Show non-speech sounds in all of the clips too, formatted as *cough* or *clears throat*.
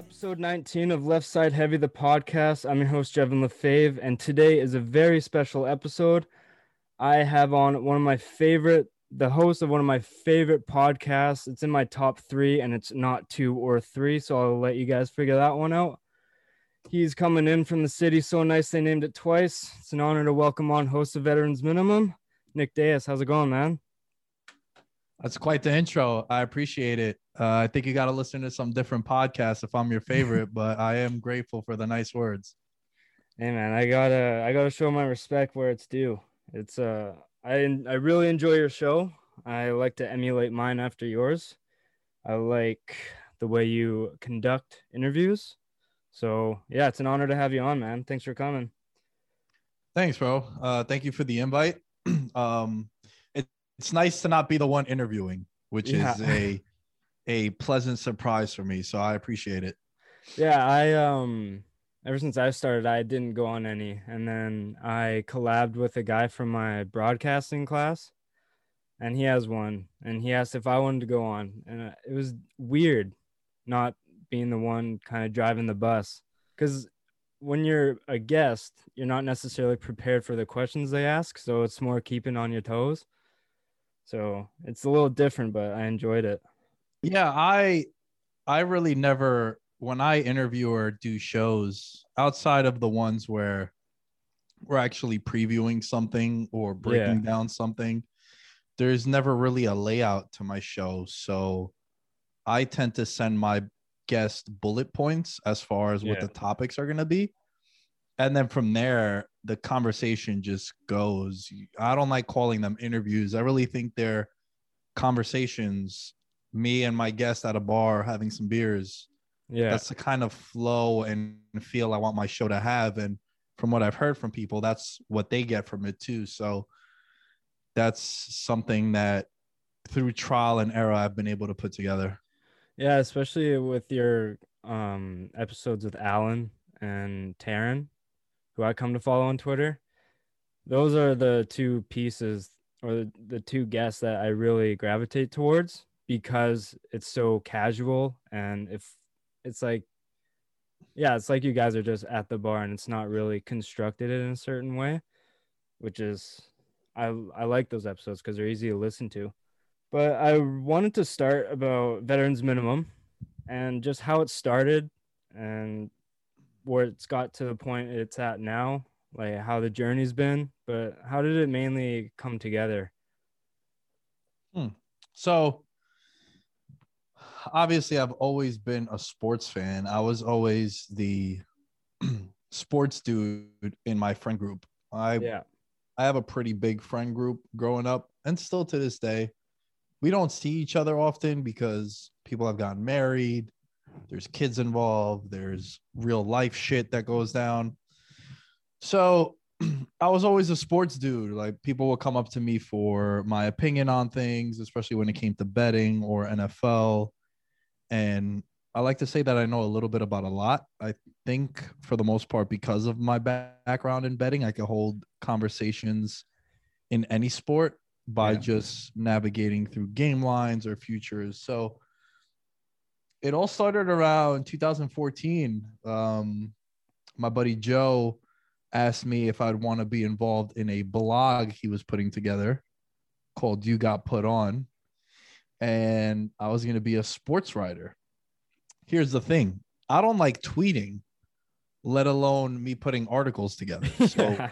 Episode 19 of Left Side Heavy, the podcast. I'm your host, Jevin LaFave, and today is a very special episode. I have on one of my favorite, the host of one of my favorite podcasts. It's in my top three, and it's not two or three, so I'll let you guys figure that one out. He's coming in from the city so nice they named it twice. It's an honor to welcome on host of Veterans Minimum, Nick Diaz. How's it going, man? That's quite the intro. I appreciate it. Uh, I think you got to listen to some different podcasts if I'm your favorite, *laughs* but I am grateful for the nice words. Hey man, I gotta I gotta show my respect where it's due. It's uh I I really enjoy your show. I like to emulate mine after yours. I like the way you conduct interviews. So yeah, it's an honor to have you on, man. Thanks for coming. Thanks, bro. Uh, thank you for the invite. *clears throat* um, it's nice to not be the one interviewing, which Yeah. is a a pleasant surprise for me. So I appreciate it. Yeah, I um ever since I started, I didn't go on any, and then I collabed with a guy from my broadcasting class, and he has one, and he asked if I wanted to go on, and uh, it was weird, not being the one kind of driving the bus, because when you're a guest, you're not necessarily prepared for the questions they ask, so it's more keeping on your toes. So it's a little different, but I enjoyed it. Yeah, I I really never when I interview or do shows outside of the ones where we're actually previewing something or breaking down something, there's never really a layout to my show. So I tend to send my guest bullet points as far as what the topics are going to be. And then from there, the conversation just goes. I don't like calling them interviews. I really think they're conversations me and my guest at a bar having some beers. Yeah, That's the kind of flow and feel I want my show to have. And from what I've heard from people, that's what they get from it too. So that's something that through trial and error I've been able to put together. Yeah, especially with your um episodes with Alan and Taryn, who I come to follow on Twitter. Those are the two pieces or the, the two guests that I really gravitate towards because it's so casual and if it's like yeah, it's like you guys are just at the bar and it's not really constructed in a certain way, which is I I like those episodes because they're easy to listen to. But I wanted to start about Veterans Minimum and just how it started and where it's got to the point it's at now, like how the journey's been. But how did it mainly come together? Hmm. So obviously I've always been a sports fan. I was always the *clears throat* sports dude in my friend group. I Yeah. I have a pretty big friend group growing up and still to this day. We don't see each other often because people have gotten married, there's kids involved, there's real life shit that goes down. So *clears throat* I was always a sports dude. Like people would come up to me for my opinion on things, especially when it came to betting or NFL. And I like to say that I know a little bit about a lot. I think for the most part, because of my background in betting, I can hold conversations in any sport by Yeah. just navigating through game lines or futures. So it all started around 2014. Um, my buddy Joe asked me if I'd want to be involved in a blog he was putting together called You Got Put On. And I was going to be a sports writer. Here's the thing I don't like tweeting, let alone me putting articles together. *laughs* So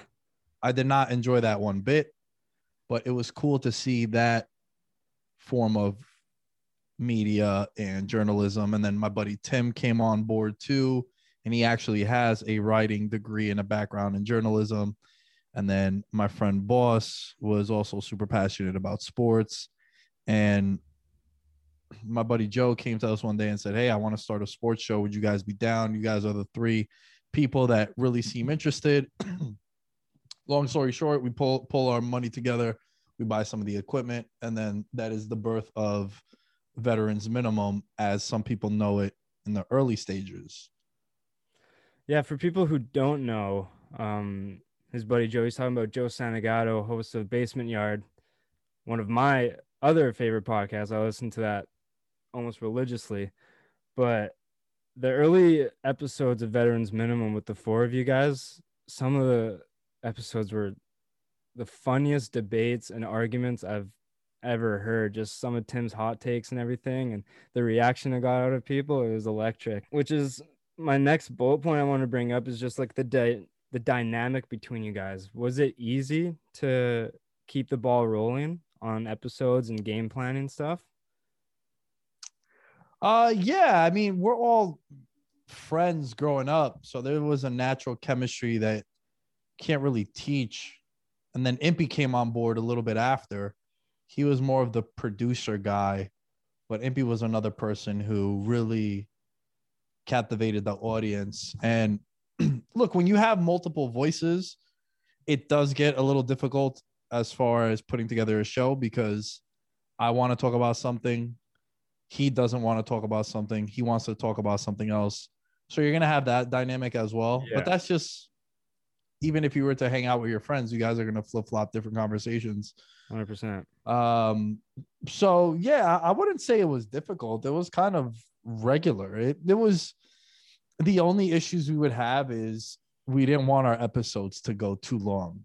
I did not enjoy that one bit, but it was cool to see that form of media and journalism. And then my buddy Tim came on board too, and he actually has a writing degree and a background in journalism. And then my friend Boss was also super passionate about sports. And my buddy Joe came to us one day and said, Hey, I want to start a sports show. Would you guys be down? You guys are the three people that really seem interested. *clears throat* Long story short, we pull pull our money together, we buy some of the equipment, and then that is the birth of Veterans Minimum, as some people know it in the early stages. Yeah, for people who don't know, um, his buddy Joe, he's talking about Joe Santagato, host of Basement Yard, one of my other favorite podcasts. I listen to that almost religiously. But the early episodes of Veterans Minimum with the four of you guys, some of the episodes were the funniest debates and arguments I've ever heard. Just some of Tim's hot takes and everything, and the reaction it got out of people, it was electric. Which is my next bullet point I want to bring up is just like the di- the dynamic between you guys. Was it easy to keep the ball rolling on episodes and game planning stuff? Uh yeah, I mean, we're all friends growing up, so there was a natural chemistry that can't really teach. And then Impy came on board a little bit after. He was more of the producer guy, but Impy was another person who really captivated the audience. And *clears throat* look, when you have multiple voices, it does get a little difficult as far as putting together a show because I want to talk about something. He doesn't want to talk about something. He wants to talk about something else. So you're going to have that dynamic as well. Yeah. But that's just, even if you were to hang out with your friends, you guys are going to flip flop different conversations. 100%. Um, so yeah, I wouldn't say it was difficult. It was kind of regular. It, it was the only issues we would have is we didn't want our episodes to go too long.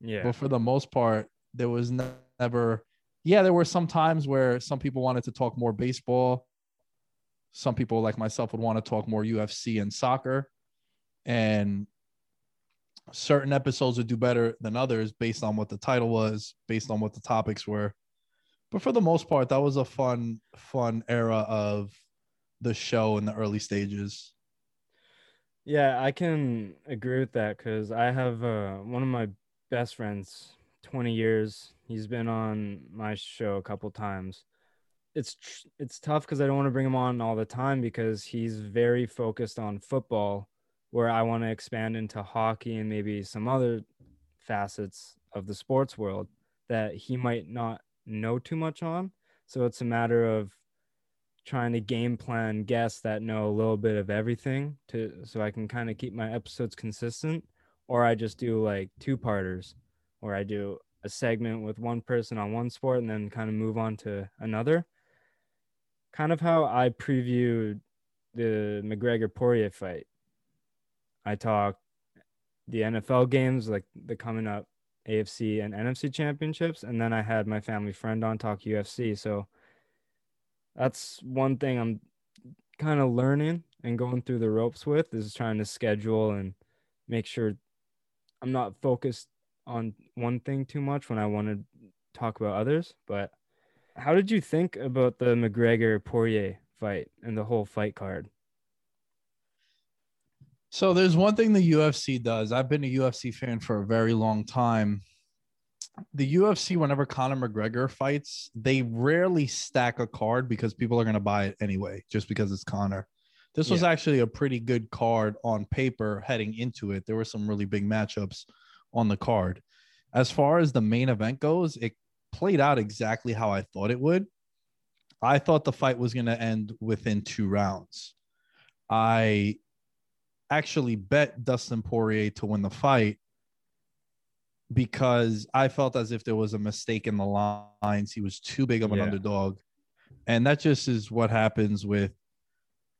Yeah. But for the most part, there was ne- never, yeah, there were some times where some people wanted to talk more baseball. Some people, like myself, would want to talk more UFC and soccer. And certain episodes would do better than others based on what the title was, based on what the topics were. But for the most part, that was a fun, fun era of the show in the early stages. Yeah, I can agree with that because I have uh, one of my best friends, 20 years. He's been on my show a couple times. It's tr- it's tough because I don't want to bring him on all the time because he's very focused on football, where I want to expand into hockey and maybe some other facets of the sports world that he might not know too much on. So it's a matter of trying to game plan guests that know a little bit of everything to so I can kind of keep my episodes consistent or I just do like two parters where I do a segment with one person on one sport and then kind of move on to another. Kind of how I previewed the McGregor Poirier fight. I talk the NFL games like the coming up AFC and NFC championships and then I had my family friend on talk UFC. So that's one thing I'm kind of learning and going through the ropes with is trying to schedule and make sure I'm not focused on one thing too much when I want to talk about others. But how did you think about the McGregor Poirier fight and the whole fight card? So there's one thing the UFC does. I've been a UFC fan for a very long time. The UFC, whenever Conor McGregor fights, they rarely stack a card because people are going to buy it anyway, just because it's Conor. This was Yeah. actually a pretty good card on paper heading into it. There were some really big matchups on the card. As far as the main event goes, it played out exactly how I thought it would. I thought the fight was going to end within two rounds. I actually bet Dustin Poirier to win the fight because I felt as if there was a mistake in the lines. He was too big of an Yeah. underdog. And that just is what happens with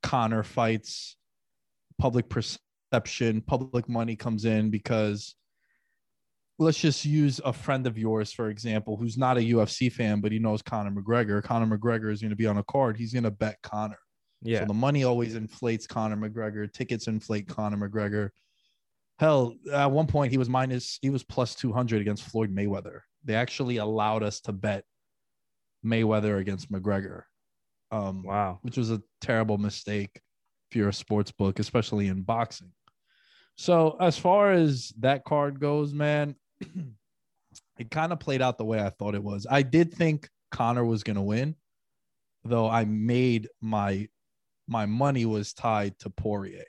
Conor fights. Public perception, public money comes in because let's just use a friend of yours, for example, who's not a UFC fan, but he knows Conor McGregor. Conor McGregor is going to be on a card. He's going to bet Conor. Yeah. So the money always inflates Conor McGregor. Tickets inflate Conor McGregor. Hell, at one point he was minus, he was plus 200 against Floyd Mayweather. They actually allowed us to bet Mayweather against McGregor, um, wow. which was a terrible mistake if you're a sports book, especially in boxing. So as far as that card goes, man, *clears throat* it kind of played out the way I thought it was. I did think Conor was going to win, though I made my my money was tied to Poirier.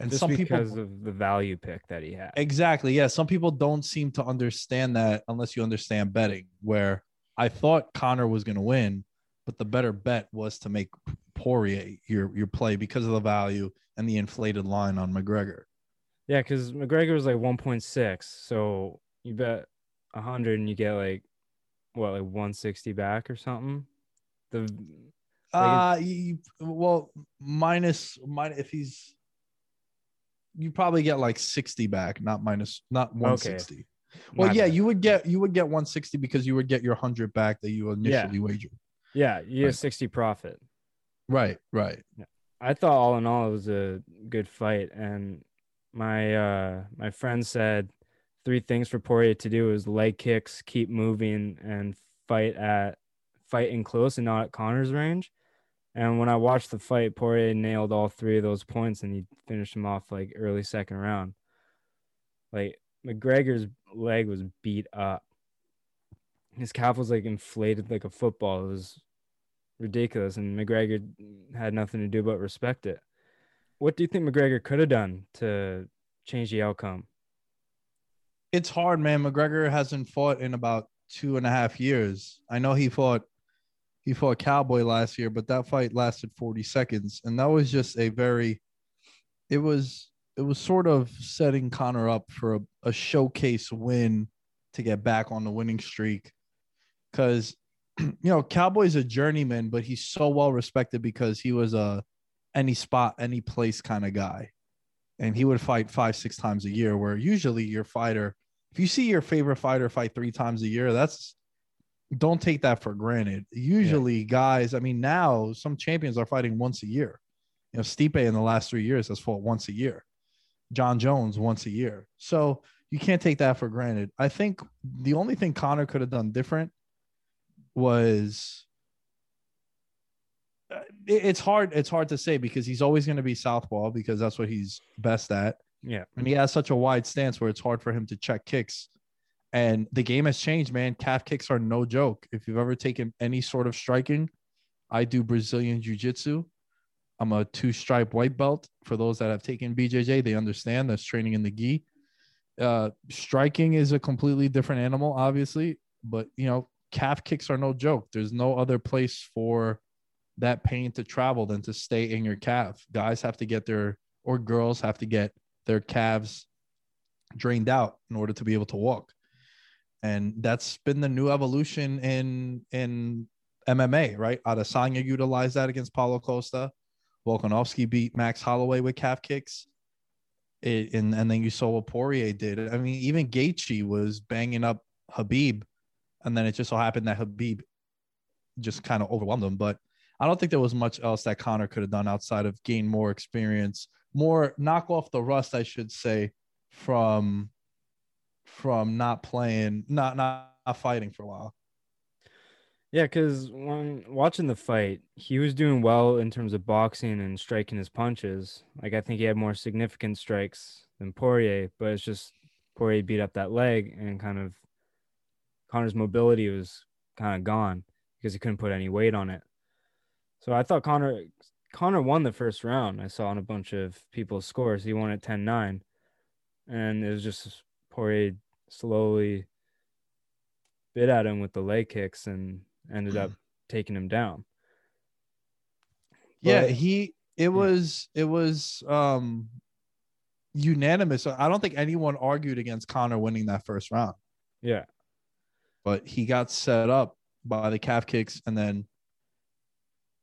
And Just some because people of the value pick that he had. Exactly. Yeah. Some people don't seem to understand that unless you understand betting, where I thought Conor was going to win, but the better bet was to make Poirier your, your play because of the value and the inflated line on McGregor. Yeah, because McGregor was like 1.6. So you bet 100 and you get like, what, like 160 back or something? The Uh, you, well, minus minus if he's, you probably get like sixty back, not minus, not one sixty. Well, My yeah, bad. you would get you would get one sixty because you would get your hundred back that you initially wagered. Yeah, you get Right. 60 profit. Right, right. I thought all in all it was a good fight, and my uh my friend said three things for Poirier to do is leg kicks, keep moving, and fight at fight in close and not at Conor's range. And when I watched the fight, Poirier nailed all three of those points, and he finished him off like early second round. Like McGregor's leg was beat up. His calf was like inflated like a football. It was ridiculous, and McGregor had nothing to do but respect it. What do you think McGregor could have done to change the outcome? It's hard, man. McGregor hasn't fought in about two and a half years. I know he fought he fought Cowboy last year, but that fight lasted 40 seconds. And that was just a very it was it was sort of setting Conor up for a, a showcase win to get back on the winning streak. Cause *clears throat* you know, Cowboy's a journeyman, but he's so well respected because he was a any spot, any place kind of guy. And he would fight five, six times a year, where usually your fighter, if you see your favorite fighter fight three times a year, that's don't take that for granted. Usually, guys, I mean, now some champions are fighting once a year. You know, Stipe in the last three years has fought once a year. Jon Jones once a year. So you can't take that for granted. I think the only thing Conor could have done different was uh, it's hard it's hard to say because he's always going to be southpaw because that's what he's best at Yeah, and he has such a wide stance where it's hard for him to check kicks and the game has changed man. Calf kicks are no joke. If you've ever taken any sort of striking i do brazilian jiu-jitsu. I'm a two stripe white belt. For those that have taken bjj they understand that's training in the gi. Uh striking is a completely different animal obviously but you know calf kicks are no joke. There's no other place for that pain to travel than to stay in your calf. Guys have to get their or girls have to get their calves drained out in order to be able to walk and that's been the new evolution in in MMA, right? Adesanya utilized that against Paulo Costa. Volkanovski beat Max Holloway with calf kicks. It, and, and then you saw what Poirier did. I mean, even Gaethje was banging up Khabib, and then it just so happened that Khabib just kind of overwhelmed him. But I don't think there was much else that Conor could have done outside of gain more experience, more knock off the rust, I should say, from from not playing, not not, fighting for a while. yeah. Because when watching the fight, he was doing well in terms of boxing and striking his punches. Like I think he had more significant strikes than Poirier, but it's just Poirier beat up that leg and kind of Conor's mobility was kind of gone because he couldn't put any weight on it. So I thought Conor Conor won the first round. I saw on a bunch of people's scores. He won at 10-9. And it was just Poirier slowly bit at him with the leg kicks and ended up taking him down. Yeah, he it was it was um unanimous. I don't think anyone argued against Conor winning that first round, Yeah. but he got set up by the calf kicks and then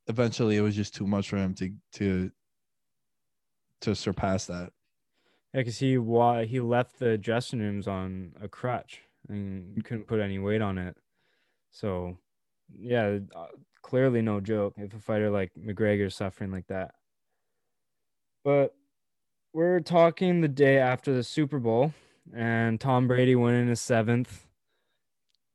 eventually it was just too much for him to to to surpass that. Yeah, because he wa- he left the dressing rooms on a crutch and couldn't put any weight on it. So, yeah, uh, clearly no joke if a fighter like McGregor is suffering like that. But we're talking the day after the Super Bowl and Tom Brady winning his seventh.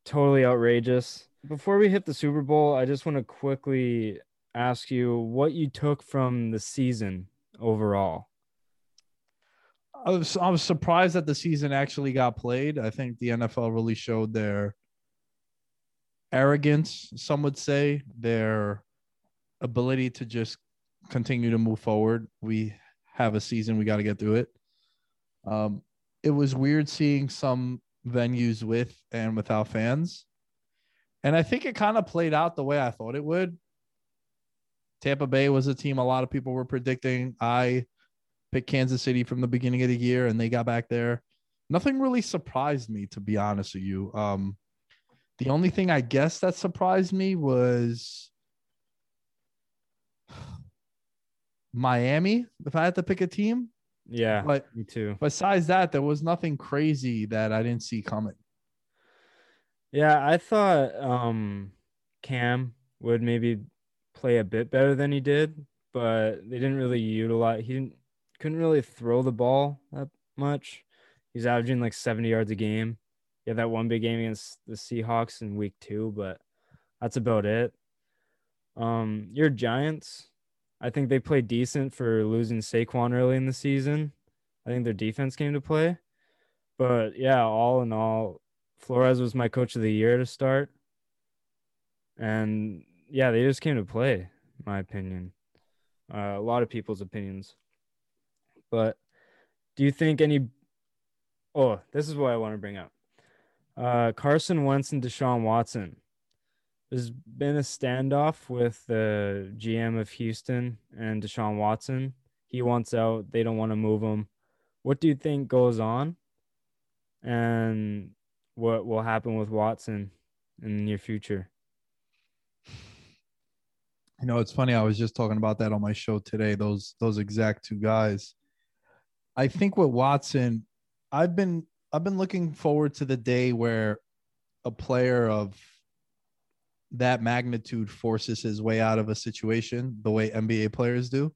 Totally outrageous. Before we hit the Super Bowl, I just want to quickly ask you what you took from the season overall. I was I was surprised that the season actually got played. I think the NFL really showed their arrogance, some would say, their ability to just continue to move forward. We have a season, we got to get through it. Um, it was weird seeing some venues with and without fans. And I think it kind of played out the way I thought it would. Tampa Bay was a team a lot of people were predicting. I picked Kansas City from the beginning of the year and they got back there. Nothing really surprised me, to be honest with you. Um, the only thing I guess that surprised me was *sighs* Miami if I had to pick a team. Yeah, But me too. besides that, there was nothing crazy that I didn't see coming. Yeah, I thought um Cam would maybe play a bit better than he did, but they didn't really utilize he didn't couldn't really throw the ball that much. He's averaging like 70 yards a game. He had that one big game against the Seahawks in week two, but that's about it. Um, your Giants, I think they played decent for losing Saquon early in the season. I think their defense came to play. But yeah, all in all, Flores was my coach of the year to start. And yeah, they just came to play, my opinion. Uh, a lot of people's opinions. But do you think any Oh, this is what I want to bring up. Uh, Carson Wentz and Deshaun Watson. There's been a standoff with the GM of Houston and Deshaun Watson. He wants out. They don't want to move him. What do you think goes on? And what will happen with Watson in the near future? You know, it's funny. I was just talking about that on my show today. Those those exact two guys. I think with Watson, I've been I've been looking forward to the day where a player of that magnitude forces his way out of a situation the way NBA players do.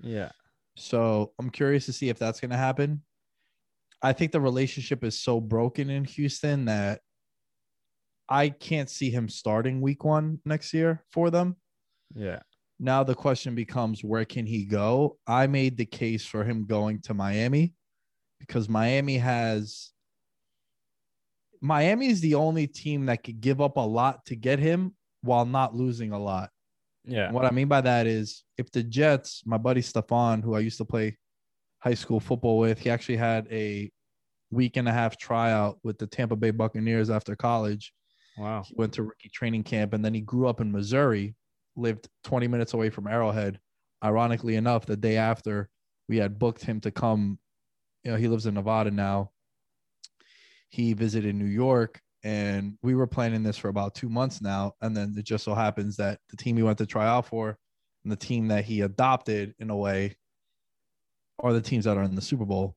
Yeah. So I'm curious to see if that's going to happen. I think the relationship is so broken in Houston that I can't see him starting week one next year for them. Yeah. Now the question becomes where can he go? I made the case for him going to Miami because Miami has Miami is the only team that could give up a lot to get him while not losing a lot. Yeah. And what I mean by that is if the Jets, my buddy Stefan, who I used to play high school football with, he actually had a week and a half tryout with the Tampa Bay Buccaneers after college. Wow. He went to rookie training camp and then he grew up in Missouri, lived 20 minutes away from Arrowhead. Ironically enough, the day after we had booked him to come, you know, he lives in Nevada now. He visited New York and we were planning this for about two months now. And then it just so happens that the team he went to try out for and the team that he adopted in a way are the teams that are in the Super Bowl.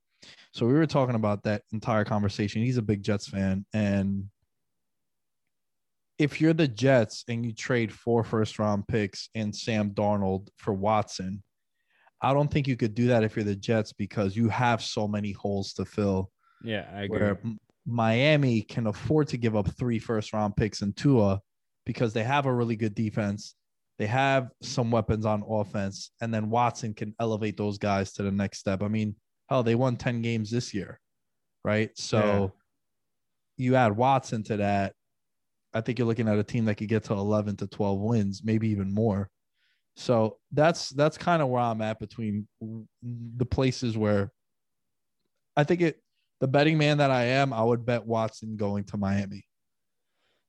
So we were talking about that entire conversation. He's a big Jets fan. And if you're the Jets and you trade four first round picks and Sam Darnold for Watson, I don't think you could do that if you're the Jets because you have so many holes to fill. Yeah, I agree. Where Miami can afford to give up three first round picks and Tua because they have a really good defense. They have some weapons on offense, and then Watson can elevate those guys to the next step. I mean, hell, they won 10 games this year, right? So you add Watson to that. I think you're looking at a team that could get to 11 to 12 wins, maybe even more. So that's that's kind of where I'm at between the places where I think it the betting man that I am, I would bet Watson going to Miami.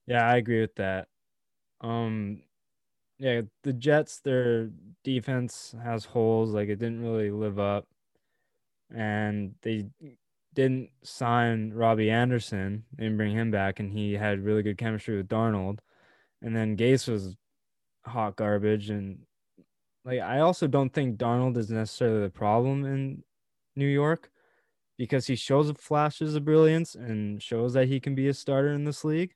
Yeah, I agree with that. Um yeah, the Jets their defense has holes like it didn't really live up and they didn't sign Robbie Anderson and bring him back and he had really good chemistry with Darnold. And then Gase was hot garbage and like I also don't think Darnold is necessarily the problem in New York because he shows flashes of brilliance and shows that he can be a starter in this league.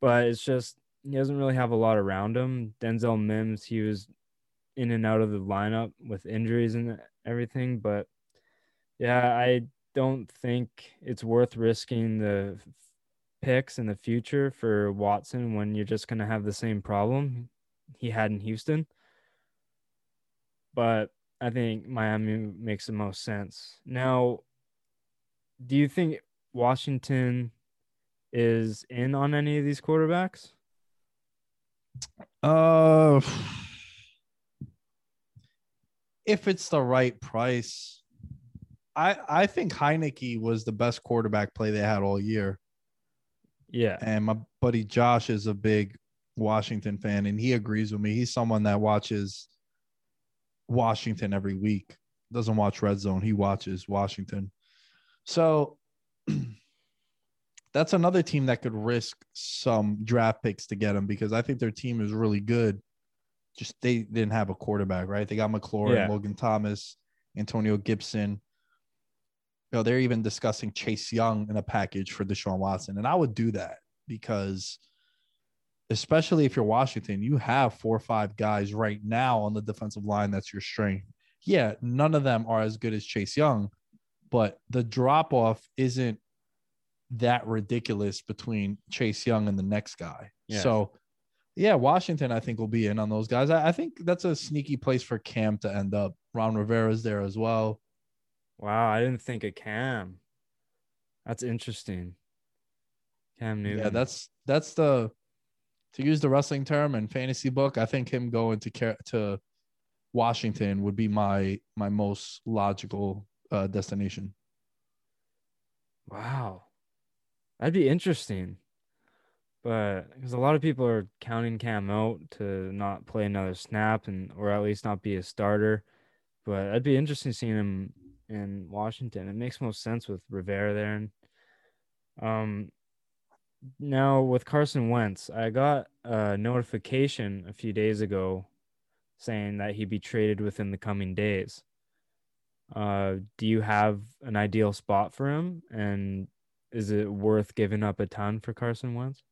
But it's just he doesn't really have a lot around him. Denzel Mims, he was in and out of the lineup with injuries and everything. But yeah, I don't think it's worth risking the picks in the future for Watson when you're just going to have the same problem he had in Houston. But I think Miami makes the most sense. Now, do you think Washington is in on any of these quarterbacks? Uh *sighs* if it's the right price, I I think Heinicke was the best quarterback play they had all year. Yeah. And my buddy Josh is a big Washington fan, and he agrees with me. He's someone that watches Washington every week. Doesn't watch Red Zone. He watches Washington. So *clears throat* that's another team that could risk some draft picks to get him because I think their team is really good. just they didn't have a quarterback, right? They got McLaurin, Yeah. Logan Thomas, Antonio Gibson. Know, they're even discussing Chase Young in a package for Deshaun Watson. And I would do that because especially if you're Washington, you have four or five guys right now on the defensive line that's your strength. Yeah, none of them are as good as Chase Young, but the drop off isn't that ridiculous between Chase Young and the next guy. Yeah. So, yeah, Washington, I think, will be in on those guys. I, I think that's a sneaky place for Cam to end up. Ron Rivera's there as well. Wow, I didn't think of Cam. That's interesting. Cam Newton. Yeah, that's that's the to use the wrestling term and fantasy book. I think him going to Car- to Washington would be my my most logical uh, destination. wow. That'd be interesting. But because a lot of people are counting Cam out to not play another snap and or at least not be a starter. But it'd be interesting seeing him in Washington. It makes most sense with Rivera there. And um now with Carson Wentz, I got a notification a few days ago saying that he'd be traded within the coming days. Uh, do you have an ideal spot for him? And is it worth giving up a ton for Carson Wentz?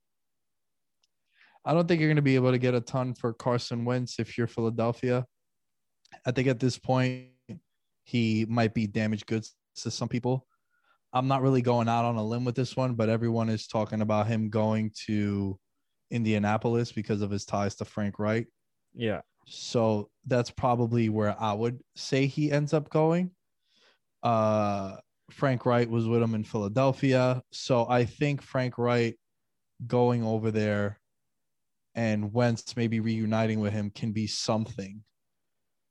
I don't think you're going to be able to get a ton for Carson Wentz if you're Philadelphia. I think at this point he might be damaged goods to some people. I'm not really going out on a limb with this one, but everyone is talking about him going to Indianapolis because of his ties to Frank Reich. Yeah. So that's probably where I would say he ends up going. Uh, Frank Reich was with him in Philadelphia. So I think Frank Reich going over there and Wentz maybe reuniting with him can be something.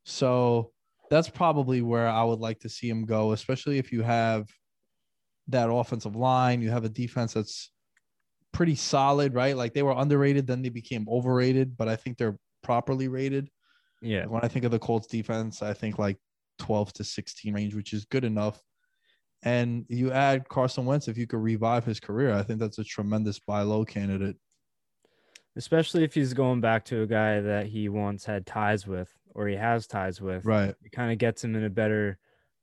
So that's probably where I would like to see him go, especially if you have that offensive line, you have a defense that's pretty solid, right? Like they were underrated, then they became overrated, but I think they're properly rated. Yeah. When I think of the Colts defense, I think like 12 to 16 range, which is good enough. And you add Carson Wentz, if you could revive his career, I think that's a tremendous buy low candidate. Especially if he's going back to a guy that he once had ties with or he has ties with. Right. It kind of gets him in a better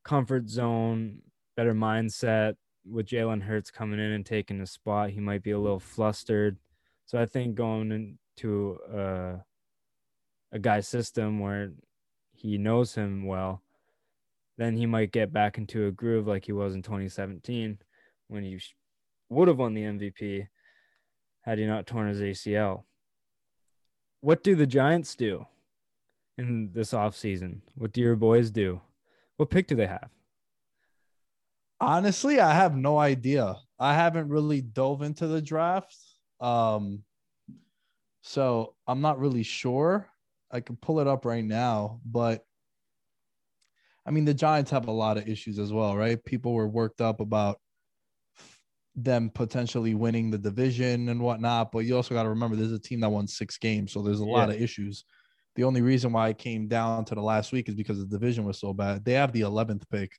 comfort zone, better mindset. With Jalen Hurts coming in and taking a spot, he might be a little flustered. So I think going into uh, a guy's system where he knows him well, then he might get back into a groove like he was in 2017 when he sh- would have won the MVP had he not torn his ACL. What do the Giants do in this offseason? What do your boys do? What pick do they have? Honestly, I have no idea. I haven't really dove into the draft. Um, so I'm not really sure. I can pull it up right now, but I mean, the Giants have a lot of issues as well, right? People were worked up about them potentially winning the division and whatnot, but you also got to remember there's a team that won six games, so there's a lot of issues. The only reason why it came down to the last week is because the division was so bad. They have the 11th pick.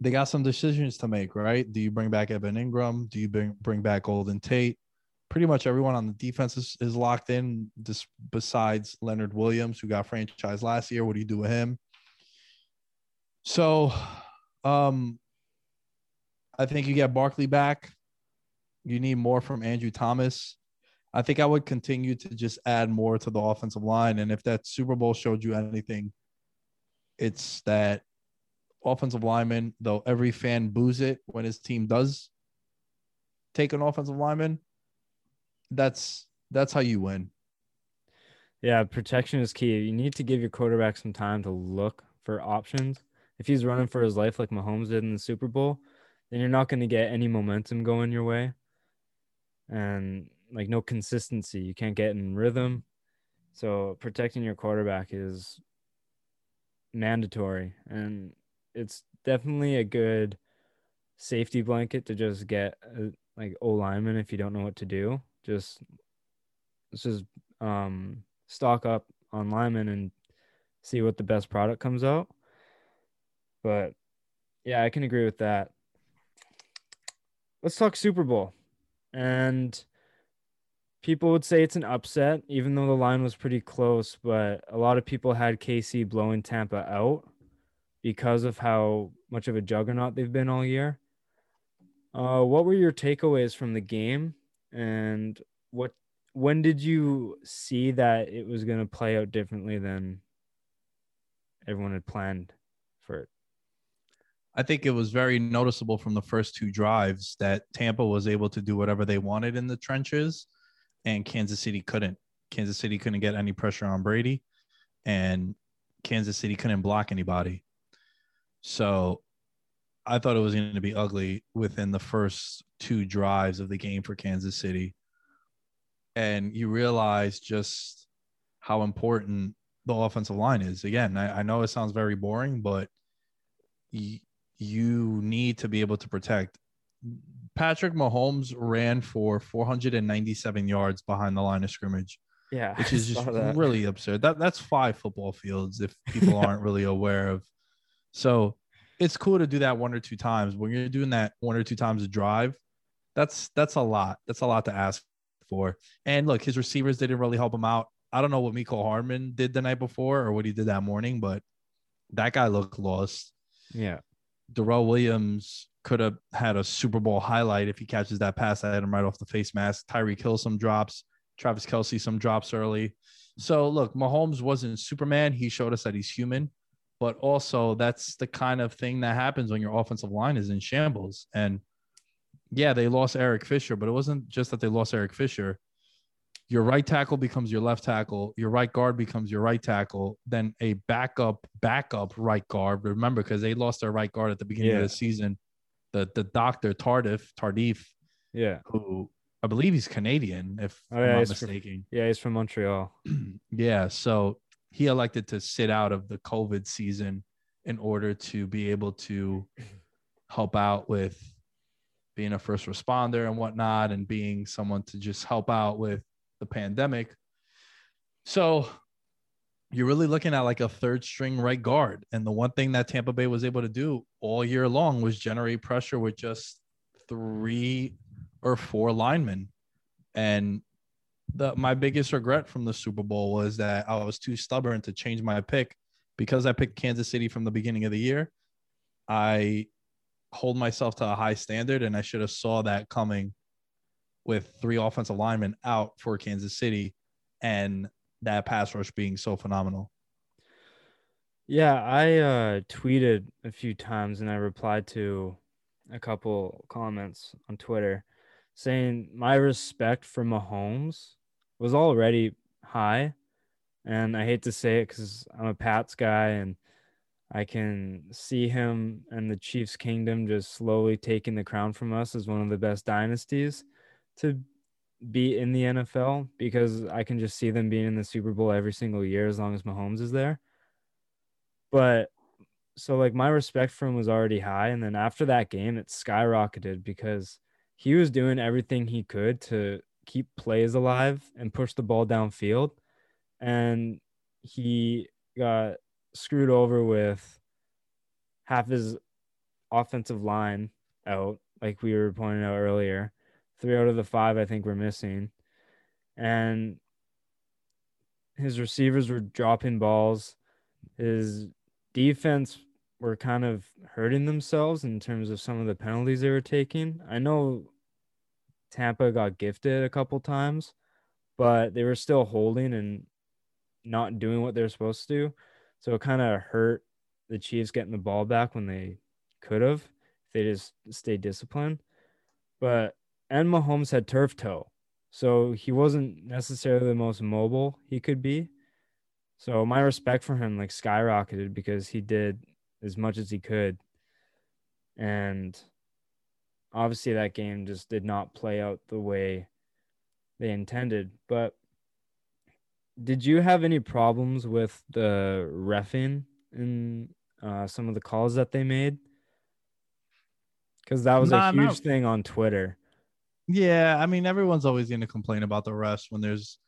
They got some decisions to make, right? Do you bring back Evan Engram? Do you bring bring back Golden Tate? Pretty much everyone on the defense is, is locked in, just besides Leonard Williams, who got franchised last year. What do you do with him? So, um, I think you get Barkley back. You need more from Andrew Thomas. I think I would continue to just add more to the offensive line. And if that Super Bowl showed you anything, it's that offensive lineman, though every fan boos it when his team does take an offensive lineman, that's that's how you win. Yeah, protection is key. You need to give your quarterback some time to look for options. If he's running for his life like Mahomes did in the Super Bowl, then you're not going to get any momentum going your way. And like no consistency. You can't get in rhythm. So protecting your quarterback is mandatory and it's definitely a good safety blanket to just get a, like O lineman if you don't know what to do. Just just um stock up on linemen and see what the best product comes out. But yeah, I can agree with that. Let's talk Super Bowl. And people would say it's an upset, even though the line was pretty close. But a lot of people had KC blowing Tampa out because of how much of a juggernaut they've been all year. Uh, what were your takeaways from the game, and what when did you see that it was going to play out differently than everyone had planned? I think it was very noticeable from the first two drives that Tampa was able to do whatever they wanted in the trenches and Kansas City couldn't. Kansas City couldn't get any pressure on Brady and Kansas City couldn't block anybody. So I thought it was going to be ugly within the first two drives of the game for Kansas City. And you realize just how important the offensive line is. Again, I, I know it sounds very boring, but you need to be able to protect. Patrick Mahomes ran for 497 yards behind the line of scrimmage. Yeah, which is just really absurd. That that's five football fields if people *laughs* aren't really aware of. So it's cool to do that one or two times. When you're doing that one or two times a drive, that's that's a lot. That's a lot to ask for. And look, his receivers didn't really help him out. I don't know what Mecole Hardman did the night before or what he did that morning, but that guy looked lost. Yeah. Darrel Williams could have had a Super Bowl highlight if he catches that pass I had him right off the face mask. Tyreek Hill some drops, Travis Kelce some drops early. So look, Mahomes wasn't Superman. He showed us that he's human, but also that's the kind of thing that happens when your offensive line is in shambles. And yeah, they lost Eric Fisher, but it wasn't just that they lost Eric Fisher your right tackle becomes your left tackle, your right guard becomes your right tackle, then a backup backup right guard. Remember, because they lost their right guard at the beginning yeah. of the season, the the doctor Tardif Tardif, yeah, who I believe he's Canadian, if oh, yeah, I'm not mistaken. From, yeah, he's from Montreal. *clears throat* yeah, so he elected to sit out of the COVID season in order to be able to help out with being a first responder and whatnot, and being someone to just help out with the pandemic. So you're really looking at like a third string right guard. And the one thing that Tampa Bay was able to do all year long was generate pressure with just three or four linemen. And the my biggest regret from the Super Bowl was that I was too stubborn to change my pick because I picked Kansas City from the beginning of the year. I hold myself to a high standard and I should have saw that coming with three offensive linemen out for Kansas City and that pass rush being so phenomenal. Yeah, I uh, tweeted a few times and I replied to a couple comments on Twitter saying my respect for Mahomes was already high. And I hate to say it because I'm a Pats guy and I can see him and the Chiefs kingdom just slowly taking the crown from us as one of the best dynasties to be in the NFL because I can just see them being in the Super Bowl every single year as long as Mahomes is there. But so like my respect for him was already high. And then after that game it skyrocketed because he was doing everything he could to keep plays alive and push the ball downfield. And he got screwed over with half his offensive line out like we were pointing out earlier Three out of the five, I think, were missing. And his receivers were dropping balls. His defense were kind of hurting themselves in terms of some of the penalties they were taking. I know Tampa got gifted a couple times, but they were still holding and not doing what they're supposed to. So it kind of hurt the Chiefs getting the ball back when they could have if they just stayed disciplined. But and Mahomes had turf toe. So he wasn't necessarily the most mobile he could be. So my respect for him like skyrocketed because he did as much as he could. And obviously that game just did not play out the way they intended. But did you have any problems with the refing in uh, some of the calls that they made? Because that was nah, a huge thing on Twitter. Yeah, I mean, everyone's always going to complain about the refs when there's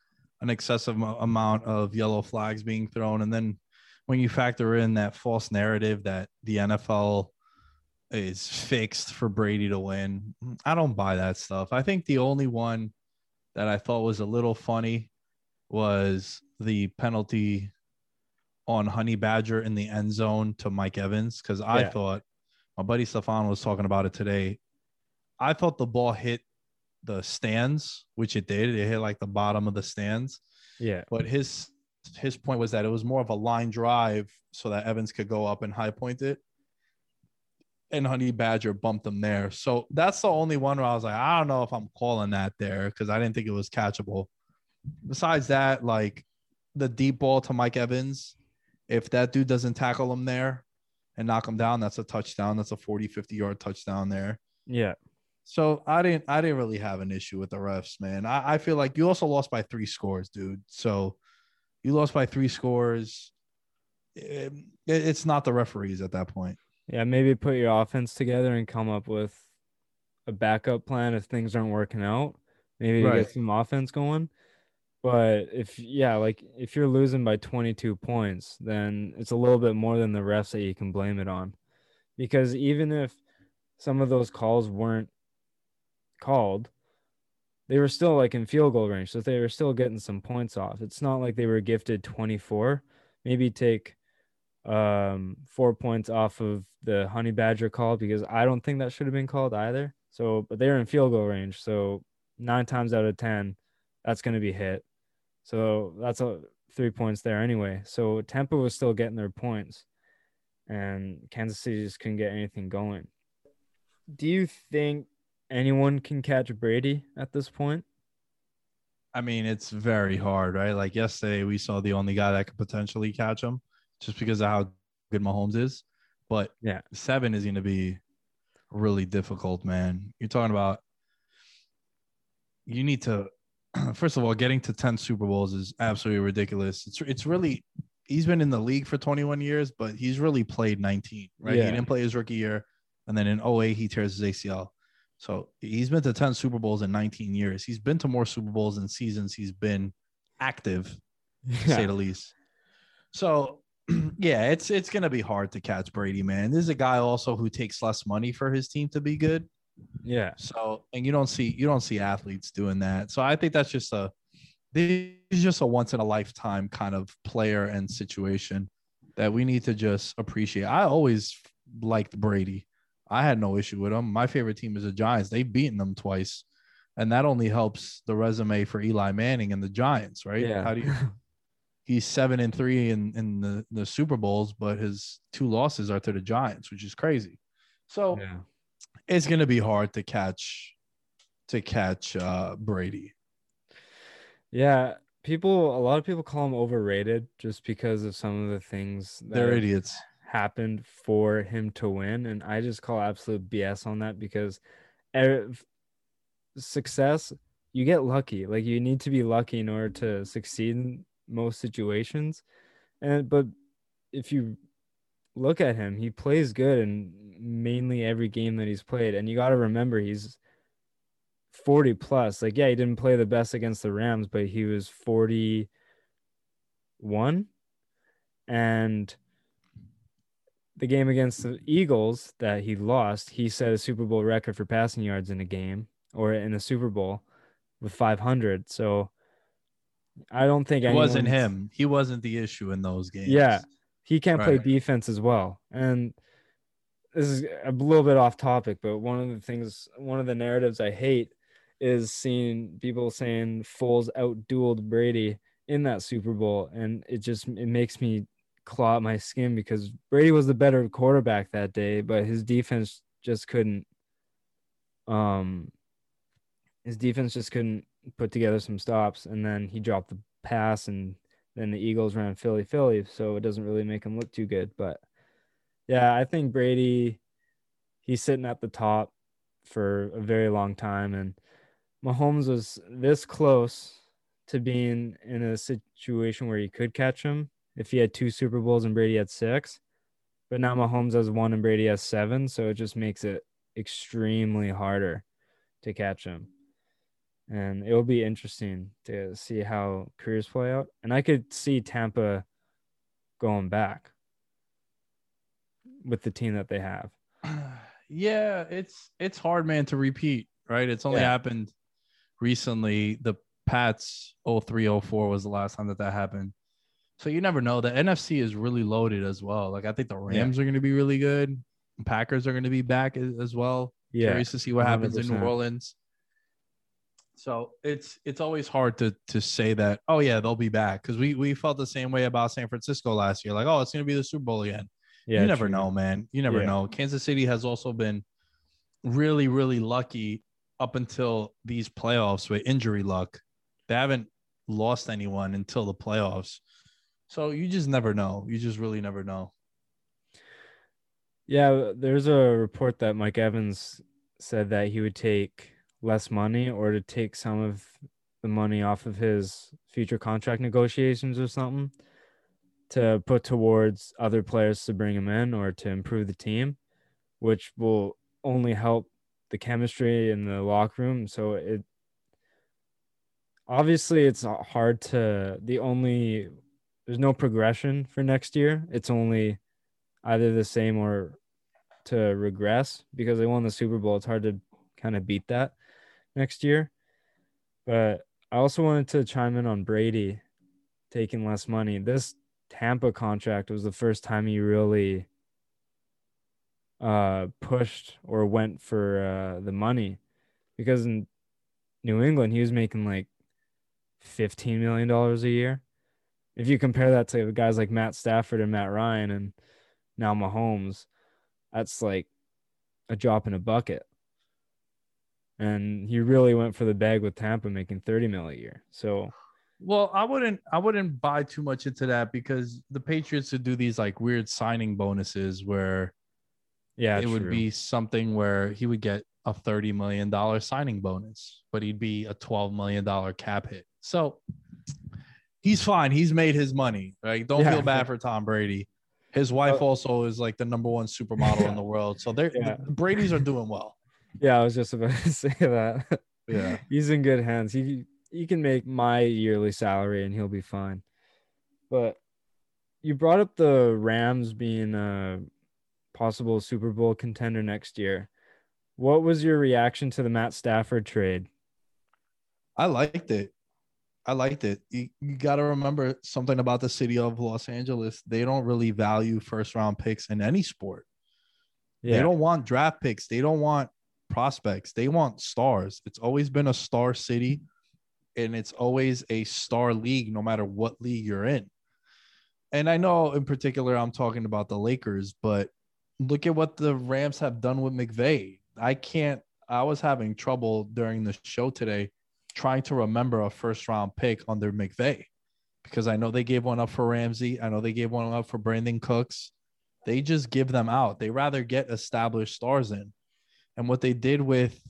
an excessive amount of yellow flags being thrown, and then when you factor in that false narrative that the NFL is fixed for Brady to win, I don't buy that stuff. I think the only one that I thought was a little funny was the penalty on Honey Badger in the end zone to Mike Evans because I Yeah. thought my buddy Stefan was talking about it today. I thought the ball hit the stands, which it did. It hit like the bottom of the stands. Yeah. But his his point was that it was more of a line drive so that Evans could go up and high point it. And Honey Badger bumped him there. So that's the only one where I was like, I don't know if I'm calling that there because I didn't think it was catchable. Besides that, like the deep ball to Mike Evans, if that dude doesn't tackle him there and knock him down, that's a touchdown. That's a 40, 50 yard touchdown there. Yeah. So I didn't I didn't really have an issue with the refs, man. I, I feel like you also lost by three scores, dude. So you lost by three scores. It- it's not the referees at that point. Yeah, maybe put your offense together and come up with a backup plan if things aren't working out. Maybe Right. get some offense going. But if yeah, like if you're losing by 22 points, then it's a little bit more than the refs that you can blame it on. Because even if some of those calls weren't called, they were still like in field goal range. So they were still getting some points off. It's not like they were gifted 24. Maybe take um four points off of the honey badger call because I don't think that should have been called either. So but they're in field goal range. So nine times out of ten, that's gonna be hit. So that's a three points there anyway. So Tampa was still getting their points and Kansas City just couldn't get anything going. Do you think anyone can catch Brady at this point? I mean, it's very hard, right? Like yesterday, we saw the only guy that could potentially catch him just because of how good Mahomes is. But Yeah. seven is going to be really difficult, man. You're talking about you need to *clears throat* first of all, getting to 10 Super Bowls is absolutely ridiculous. It's it's really he's been in the league for 21 years, but he's really played 19, right? Yeah. He didn't play his rookie year, and then in 08 he tears his ACL. So he's been to 10 Super Bowls in 19 years. He's been to more Super Bowls in seasons he's been active, to say the least. So *clears throat* yeah, it's it's gonna be hard to catch Brady, man. This is a guy also who takes less money for his team to be good. yeah. So, and you don't see you don't see athletes doing that. So I think that's just a this is just a once in a lifetime kind of player and situation that we need to just appreciate. I always liked Brady. I had no issue with them. My favorite team is the Giants. They've beaten them twice. And that only helps the resume for Eli Manning and the Giants, right? Yeah. How do you *laughs* he's seven and three in, in the, the Super Bowls, but his two losses are to the Giants, which is crazy. So yeah. it's gonna be hard to catch to catch uh Brady. Yeah, people a lot of people call him overrated just because of some of the things that They're idiots. Happened for him to win and I just call absolute BS on that because success you get lucky. Like you need to be lucky in order to succeed in most situations. And but if you look at him, he plays good in mainly every game that he's played and you got to remember he's 40 plus. Like, yeah, he didn't play the best against the Rams, but he was 41. And the game against the Eagles that he lost, he set a Super Bowl record for passing yards in a game or in a Super Bowl with 500. So I don't think It wasn't him. He wasn't the issue in those games. Yeah. he can't play defense as well. And this is a little bit off topic, but one of the things, one of the narratives I hate is seeing people saying Foles outdueled Brady in that Super Bowl, and it just it makes me claw at my skin because Brady was the better quarterback that day, but his defense just couldn't. Um, his defense just couldn't put together some stops, and then he dropped the pass, and then the Eagles ran Philly Philly, so it doesn't really make him look too good. But yeah, I think Brady, he's sitting at the top for a very long time, and Mahomes was this close to being in a situation where he could catch him if he had two Super Bowls and Brady had six. But now Mahomes has one and Brady has seven, so it just makes it extremely harder to catch him. And it will be interesting to see how careers play out. And I could see Tampa going back with the team that they have. *sighs* yeah, it's it's hard, man, to repeat, right? It's only Yeah. happened recently. The Pats 03 04 was the last time that that happened. So you never know. The NFC is really loaded as well. Like I think the Rams are going to be really good. Packers are going to be back as, as well. Yeah. Curious to see what happens in New Orleans. So it's it's always hard to to say that. Oh yeah, they'll be back because we we felt the same way about San Francisco last year. Like oh, it's going to be the Super Bowl again. Yeah. you never true. know, man. You never Yeah. know. Kansas City has also been really, really lucky up until these playoffs with injury luck. They haven't lost anyone until the playoffs. So you just never know. You just really never know. Yeah, there's a report that Mike Evans said that he would take less money or to take some of the money off of his future contract negotiations or something to put towards other players to bring him in or to improve the team, which will only help the chemistry in the locker room. So it obviously it's hard to the only there's no progression for next year. It's only either the same or to regress because they won the Super Bowl. It's hard to kind of beat that next year. But I also wanted to chime in on Brady taking less money. This Tampa contract was the first time he really uh pushed or went for uh the money because in New England he was making like 15 million dollars a year. If you compare that to guys like Matt Stafford and Matt Ryan and now Mahomes, that's like a drop in a bucket. And he really went for the bag with Tampa making 30 mil a year. So Well, I wouldn't I wouldn't buy too much into that because the Patriots would do these like weird signing bonuses where yeah, it would be something where he would get a $30 million signing bonus, but he'd be a $12 million cap hit. So he's fine. He's made his money. Right. Don't Yeah. feel bad for Tom Brady. His wife uh, also is like the number one supermodel in the *laughs* world. So they're Yeah. the Brady's are doing well. Yeah, I was just about to *laughs* say that. Yeah. He's in good hands. He he can make my yearly salary and he'll be fine. But you brought up the Rams being a possible Super Bowl contender next year. What was your reaction to the Matt Stafford trade? I liked it. I liked it. You, you got to remember something about the city of Los Angeles. They don't really value first round picks in any sport. They don't want draft picks. They don't want prospects. They want stars. It's always been a star city and it's always a star league, no matter what league you're in. And I know in particular, I'm talking about the Lakers, but look at what the Rams have done with McVay. I can't, I was having trouble during the show today trying to remember a first round pick under McVay because I know they gave one up for Ramsey. I know they gave one up for Brandin Cooks. They just give them out. They rather get established stars in. And what they did with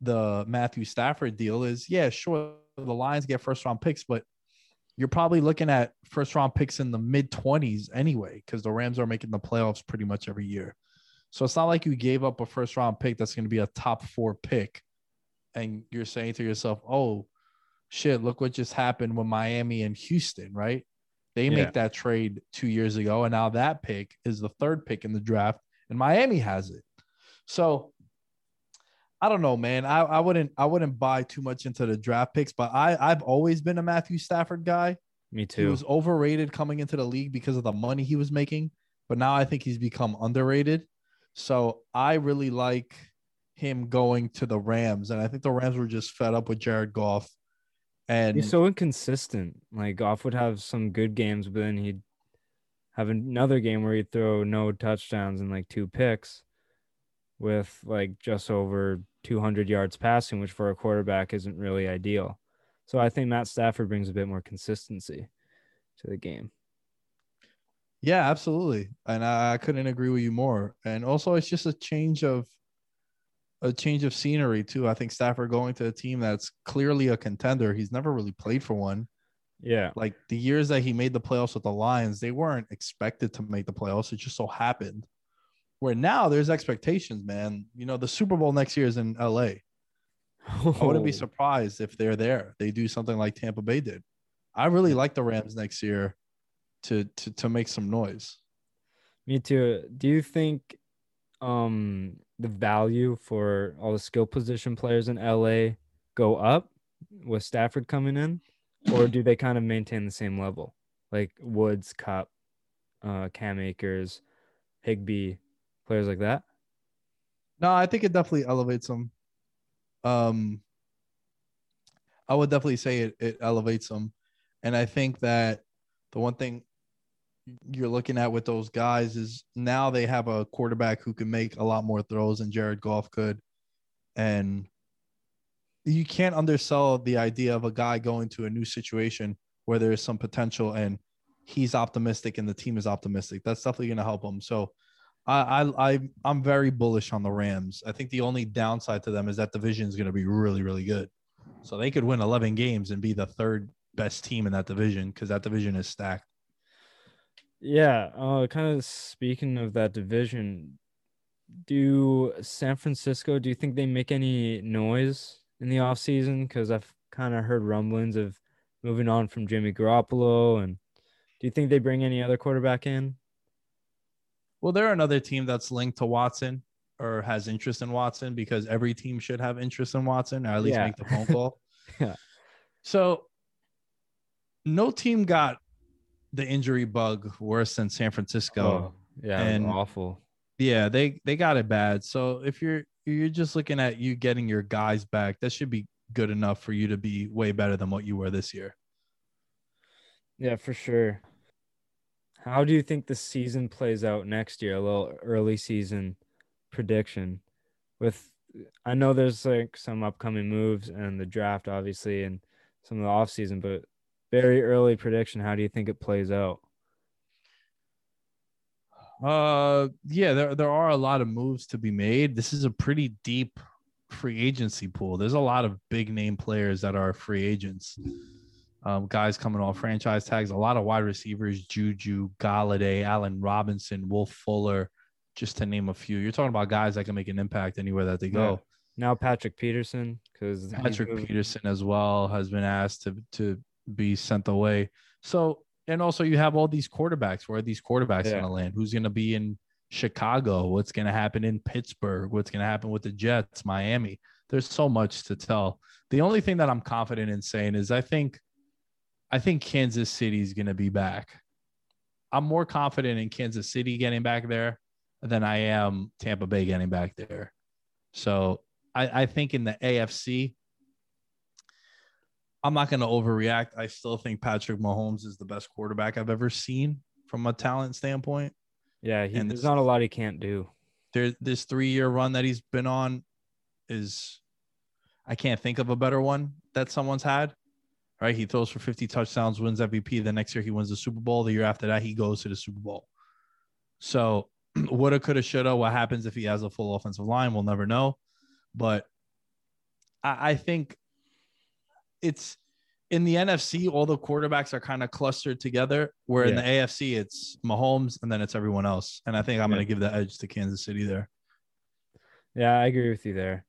the Matthew Stafford deal is, yeah, sure, the Lions get first round picks, but you're probably looking at first round picks in the mid 20s anyway, because the Rams are making the playoffs pretty much every year. So it's not like you gave up a first round pick that's going to be a top four pick. And you're saying to yourself, oh, shit, look what just happened with Miami and Houston, right? They Yeah. make that trade two years ago, and now that pick is the third pick in the draft, and Miami has it. So I don't know, man. I, I wouldn't I wouldn't buy too much into the draft picks, but I I've always been a Matthew Stafford guy. Me too. He was overrated coming into the league because of the money he was making, but now I think he's become underrated. So I really like him going to the Rams, and I think the Rams were just fed up with Jared Goff. And He's so inconsistent. Like Goff would have some good games, but then he'd have another game where he'd throw no touchdowns and like two picks with like just over 200 yards passing, which for a quarterback isn't really ideal. So I think Matt Stafford brings a bit more consistency to the game. Yeah, absolutely. And I, I couldn't agree with you more. And also it's just a change of a change of scenery too. I think Stafford going to a team that's clearly a contender. He's never really played for one. Yeah. Like the years that he made the playoffs with the Lions, they weren't expected to make the playoffs. It just so happened. Where now there's expectations, man. You know, the Super Bowl next year is in LA. I wouldn't be *laughs* Oh, surprised if they're there. They do something like Tampa Bay did. I really like the Rams next year to to to make some noise. Me too. Do you think um the value for all the skill position players in LA go up with Stafford coming in, or do they kind of maintain the same level, like Woods, Kupp, uh, Cam Akers, Higbee, players like that? No, I think it definitely elevates them. Um, I would definitely say it it elevates them, and I think that the one thing you're looking at with those guys is now they have a quarterback who can make a lot more throws than Jared Goff could, and you can't undersell the idea of a guy going to a new situation where there is some potential and he's optimistic and the team is optimistic. That's definitely going to help him. So I, I, I, I'm very bullish on the Rams. I think the only downside to them is that division is going to be really, really good. So they could win 11 games and be the third best team in that division because that division is stacked. Yeah. Uh, kind of speaking of that division, do San Francisco, do you think they make any noise in the offseason? Because I've kind of heard rumblings of moving on from Jimmy Garoppolo. And do you think they bring any other quarterback in? Well, they're another team that's linked to Watson or has interest in Watson because every team should have interest in Watson or at least Yeah. make the phone call. *laughs* Yeah. So no team got the injury bug worse than San Francisco. Oh, yeah. and- awful. Yeah, they they got it bad. So if you're you're just looking at you getting your guys back, that should be good enough for you to be way better than what you were this year. Yeah, for sure. How do you think the season plays out next year? A little early season prediction. With I know there's like some upcoming moves and the draft, obviously, and some of the off season, but very early prediction. How do you think it plays out? Uh yeah, there there are a lot of moves to be made. This is a pretty deep free agency pool. There's a lot of big name players that are free agents. Um, guys coming off franchise tags, a lot of wide receivers, Juju, Golladay, Allen Robinson, Wolf Fuller, just to name a few. You're talking about guys that can make an impact anywhere that they go. Now Patrick Peterson, because Patrick Peterson as well has been asked to to be sent away. So and also you have all these quarterbacks. Where are these quarterbacks Yeah. going to land? Who's going to be in Chicago? What's going to happen in Pittsburgh? What's going to happen with the Jets, Miami? There's so much to tell. The only thing that I'm confident in saying is I think I think Kansas City is going to be back. I'm more confident in Kansas City getting back there than I am Tampa Bay getting back there. So I, I think in the AFC, I'm not going to overreact. I still think Patrick Mahomes is the best quarterback I've ever seen from a talent standpoint. yeah, he, and there's this- not a lot he can't do. There, this three year run that he's been on is, I can't think of a better one that someone's had. Right? He throws for 50 touchdowns, wins MVP. The next year he wins the Super Bowl. The year after that, he goes to the Super Bowl. So, *clears throat* woulda, coulda, shoulda. What happens if he has a full offensive line? We'll never know. But I, I think it's in the NFC, all the quarterbacks are kind of clustered together. Where in the AFC, it's Mahomes and then it's everyone else. And I think I'm Yeah. going to give the edge to Kansas City there. Yeah, I agree with you there.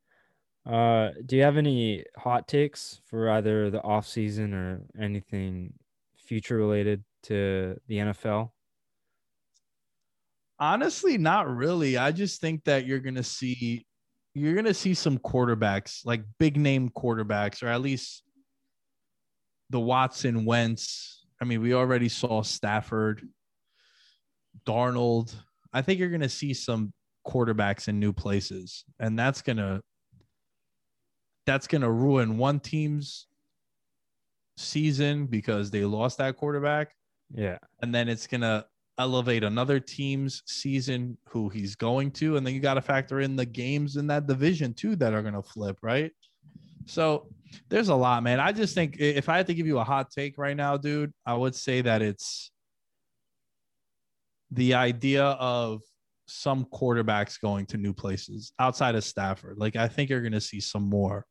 Uh, do you have any hot takes for either the off season or anything future related to the NFL? Honestly, not really. I just think that you're going to see you're going to see some quarterbacks, like big name quarterbacks, or at least the Watson Wentz. I mean, we already saw Stafford, Darnold. I think you're going to see some quarterbacks in new places, and that's going to that's going to ruin one team's season because they lost that quarterback Yeah. and then it's gonna elevate another team's season who he's going to, and then you got to factor in the games in that division too that are gonna flip, right? So there's a lot, man. I just think if I had to give you a hot take right now, dude, I would say that it's the idea of some quarterbacks going to new places outside of Stafford. Like I think you're gonna see some more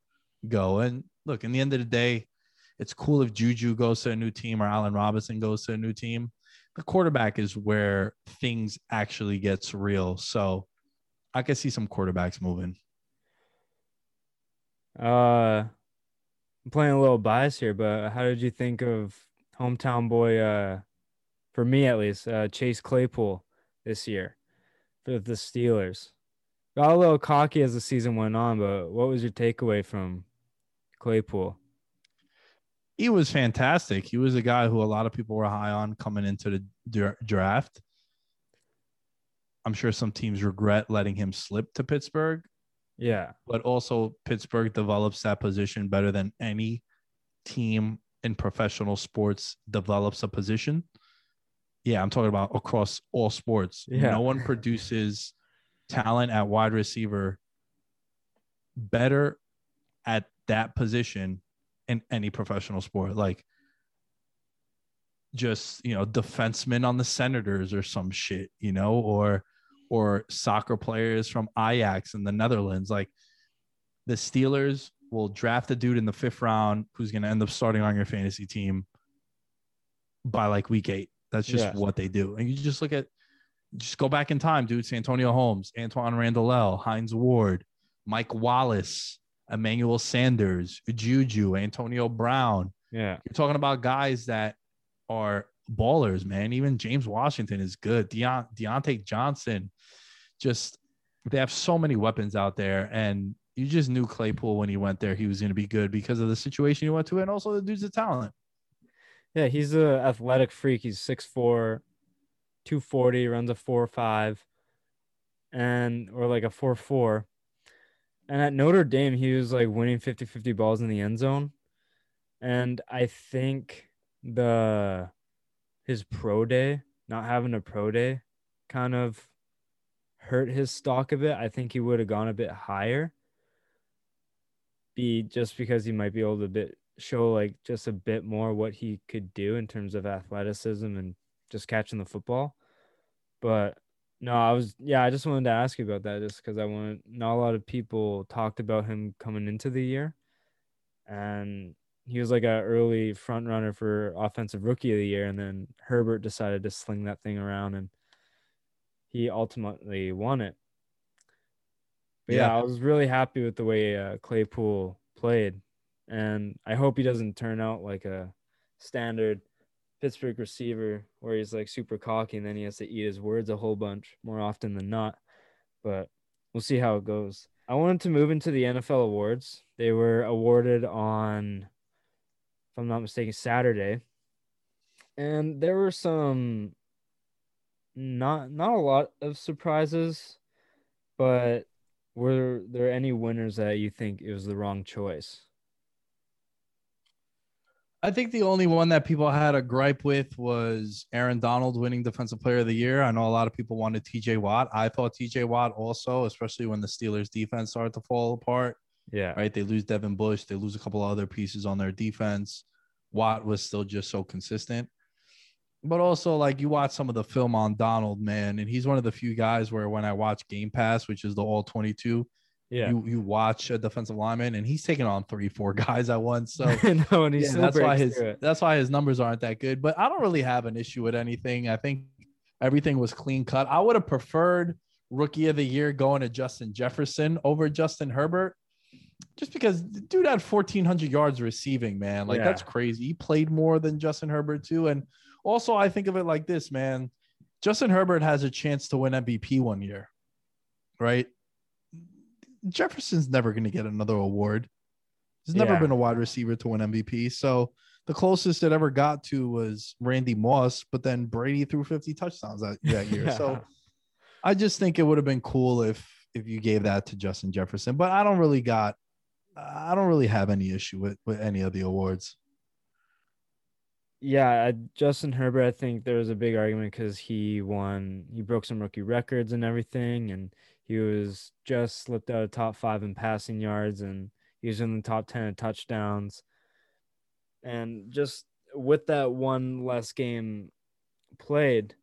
go. And look, in the end of the day, it's cool if Juju goes to a new team or Allen Robinson goes to a new team the quarterback is where things actually gets real. So I could see some quarterbacks moving. Uh, I'm playing a little bias here, but how did you think of hometown boy? Uh, for me at least, uh, Chase Claypool this year for the Steelers. Got a little cocky as the season went on, but what was your takeaway from Claypool? he was fantastic. He was a guy who a lot of people were high on coming into the draft. I'm sure some teams regret letting him slip to Pittsburgh, Yeah. but also Pittsburgh develops that position better than any team in professional sports develops a position. Yeah, I'm talking about across all sports. Yeah. No one produces talent at wide receiver better at that position in any professional sport. Like just, you know, defensemen on the Senators or some shit, you know, or or soccer players from Ajax in the Netherlands. Like the Steelers will draft a dude in the fifth round who's going to end up starting on your fantasy team by like week eight. That's just Yes. what they do. And you just look at, just go back in time, dude. Santonio Holmes, Antwaan Randle El, Hines Ward, Mike Wallace, Emmanuel Sanders, Juju, Antonio Brown. Yeah. You're talking about guys that are ballers, man. Even James Washington is good. Deont- Diontae Johnson, just they have so many weapons out there, and you just knew Claypool when he went there he was going to be good because of the situation he went to, and also the dude's a talent. Yeah, he's an athletic freak. He's 6'4, 240, runs a 4'5, and or like a 4'4. And at Notre Dame, he was like winning 50-50 balls in the end zone. And I think the his pro day, not having a pro day, kind of hurt his stock a bit. I think he would have gone a bit higher. Be just because he might be able to bit show like just a bit more what he could do in terms of athleticism and just catching the football. But no, I was yeah, I just wanted to ask you about that just because I want not a lot of people talked about him coming into the year. And he was like a early front runner for offensive rookie of the year, and then Herbert decided to sling that thing around and he ultimately won it. But yeah, Yeah. I was really happy with the way uh, Claypool played and I hope he doesn't turn out like a standard Pittsburgh receiver where he's like super cocky and then he has to eat his words a whole bunch more often than not. But we'll see how it goes. I wanted to move into the NFL awards. They were awarded on, if I'm not mistaken, Saturday, and there were some not not a lot of surprises, but were there any winners that you think it was the wrong choice? I think the only one that people had a gripe with was Aaron Donald winning Defensive Player of the Year. I know a lot of people wanted TJ Watt. I thought TJ Watt also, especially when the Steelers defense started to fall apart. Yeah. right? They lose Devin Bush, they lose a couple other pieces on their defense. Watt was still just so consistent. But also, like you watch some of the film on Donald, man, and he's one of the few guys where when I watch Game Pass, which is the all 22, Yeah. you, you watch a defensive lineman and he's taking on three, four *laughs* guys at once. So *laughs* I know, and he yeah, that's why his that's why his numbers aren't that good. But I don't really have an issue with anything. I think everything was clean cut. I would have preferred rookie of the year going to Justin Jefferson over Justin Herbert. Just because the dude had 1400 yards receiving, man. Like Yeah. that's crazy. He played more than Justin Herbert too. And also I think of it like this, man. Justin Herbert has a chance to win MVP one year. Right? Jefferson's never going to get another award. He's never Yeah. been a wide receiver to win MVP. So the closest it ever got to was Randy Moss, but then Brady threw 50 touchdowns that, that year. *laughs* So I just think it would have been cool if if you gave that to Justin Jefferson. But I don't really got I don't really have any issue with, with any of the awards. yeah, I- Justin Herbert, I think there was a big argument because he won, he broke some rookie records and everything, and he was just slipped out of top five in passing yards, and he was in the top 10 in touchdowns. And just with that one less game played,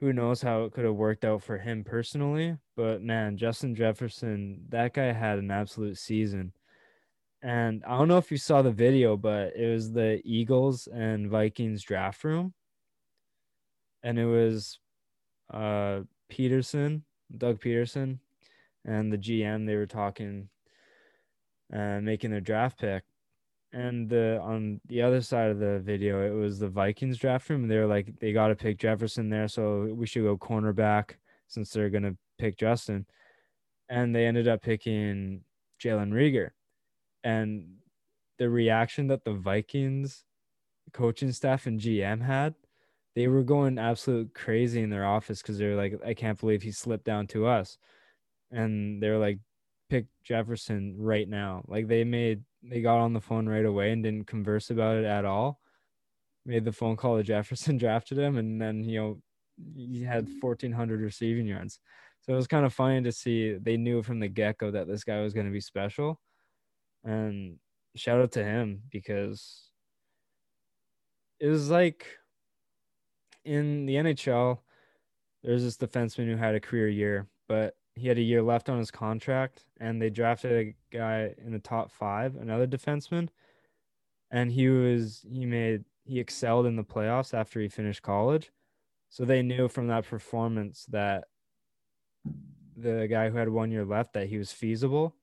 who knows how it could have worked out for him personally. But man, Justin Jefferson, that guy had an absolute season. And I don't know if you saw the video, but it was the Eagles and Vikings draft room. And it was uh Pederson, Doug Pederson, and the GM. They were talking and making their draft pick. And the on the other side of the video, it was the Vikings draft room. They were like, they got to pick Jefferson there, so we should go cornerback since they're gonna pick Justin. And they ended up picking Jalen Reagor and the reaction that the Vikings coaching staff and GM had, they were going absolute crazy in their office because they're like, I can't believe he slipped down to us. And they're like, pick Jefferson right now. Like they made they got on the phone right away and didn't converse about it at all. Made the phone call to Jefferson, *laughs* drafted him, and then you know he had 1400 receiving yards. So it was kind of funny to see they knew from the get go that this guy was going to be special. And shout out to him because it was like in the NHL, there's this defenseman who had a career year, but he had a year left on his contract, and they drafted a guy in the top five, another defenseman, and he was he made he excelled in the playoffs after he finished college, so they knew from that performance that the guy who had one year left that he was feasible.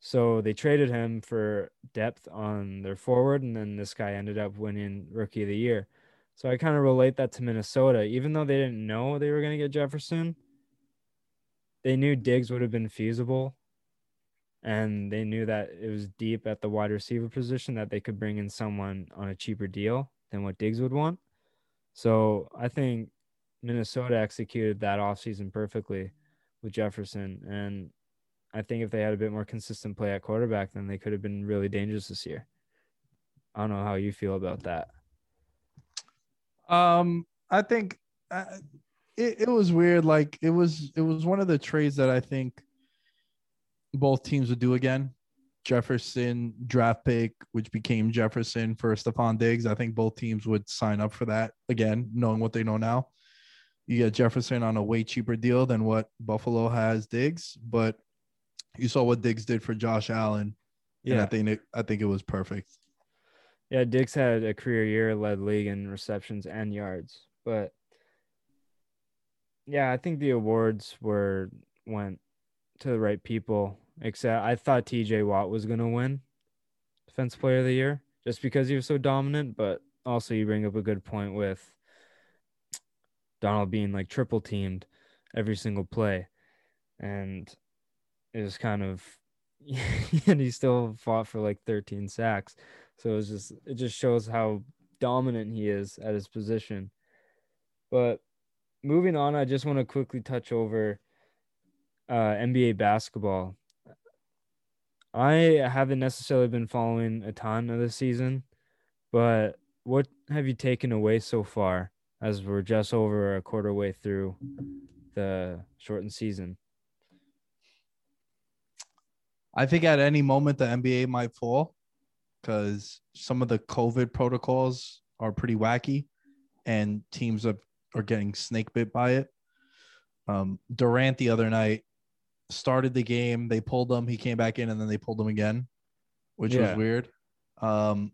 So they traded him for depth on their forward, and then this guy ended up winning Rookie of the Year. So I kind of relate that to Minnesota, even though they didn't know they were going to get Jefferson they knew Diggs would have been feasible, and they knew that it was deep at the wide receiver position that they could bring in someone on a cheaper deal than what Diggs would want. So I think Minnesota executed that offseason perfectly with Jefferson. And I think if they had a bit more consistent play at quarterback, then they could have been really dangerous this year. I don't know how you feel about that. Um, I think uh, it, it was weird. Like it was it was one of the trades that I think both teams would do again. Jefferson draft pick, which became Jefferson for Stefon Diggs. I think both teams would sign up for that again, knowing what they know now. You get Jefferson on a way cheaper deal than what Buffalo has Diggs, but you saw what Diggs did for Josh Allen. Yeah, I think it, I think it was perfect. Yeah, Diggs had a career year, led league in receptions and yards, but yeah, I think the awards were went to the right people. Except I thought TJ Watt was gonna win Defense Player of the Year just because he was so dominant. But also, you bring up a good point with Donald being like triple teamed every single play, and was kind of *laughs* and he still fought for like 13 sacks. So it was just it just shows how dominant he is at his position. But moving on, I just want to quickly touch over uh, NBA basketball. I haven't necessarily been following a ton of the season, but what have you taken away so far as we're just over a quarter way through the shortened season? I think at any moment the NBA might fall because some of the COVID protocols are pretty wacky and teams are or getting snake bit by it. Um, Durant the other night started the game. They pulled him. He came back in, and then they pulled him again, which yeah. was weird. Um,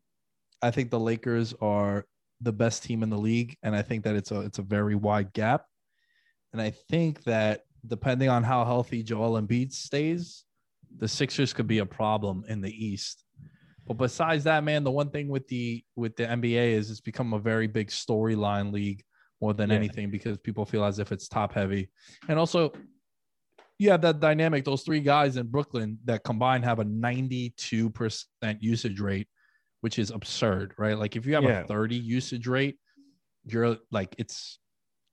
I think the Lakers are the best team in the league, and I think that it's a it's a very wide gap. And I think that depending on how healthy Joel Embiid stays, the Sixers could be a problem in the East. But besides that, man, the one thing with the with the NBA is it's become a very big storyline league more than yeah. anything because people feel as if it's top heavy. And also, you have that dynamic, those three guys in Brooklyn that combined have a 92% usage rate, which is absurd, right? Like if you have yeah. a 30 usage rate, you're like, it's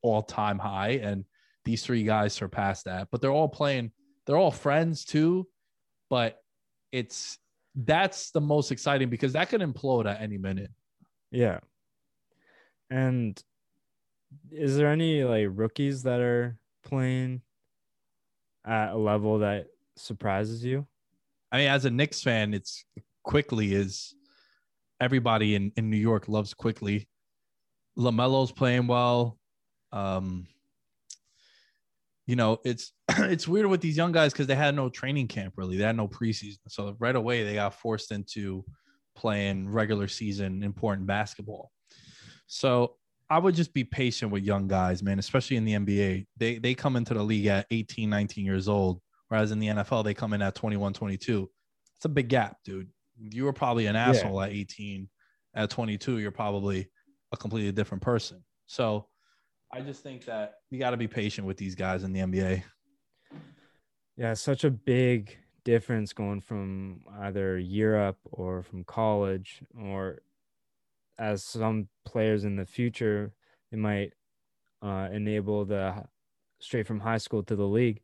all time high. And these three guys surpass that, but they're all playing, they're all friends too. But it's, that's the most exciting because that could implode at any minute. Yeah. And is there any like rookies that are playing at a level that surprises you? I mean, as a Knicks fan, it's Quickley is everybody in, in New York loves Quickley. LaMelo's playing well. Um, you know, it's *clears throat* it's weird with these young guys because they had no training camp really. They had no preseason. So right away they got forced into playing regular season important basketball. So I would just be patient with young guys, man, especially in the NBA. They they come into the league at 18, 19 years old, whereas in the NFL they come in at 21, 22. It's a big gap, dude. You were probably an asshole yeah. at 18. At 22, you're probably a completely different person. So I just think that you got to be patient with these guys in the NBA. Yeah, such a big difference going from either Europe or from college or as some players in the future it might uh, enable the straight from high school to the league.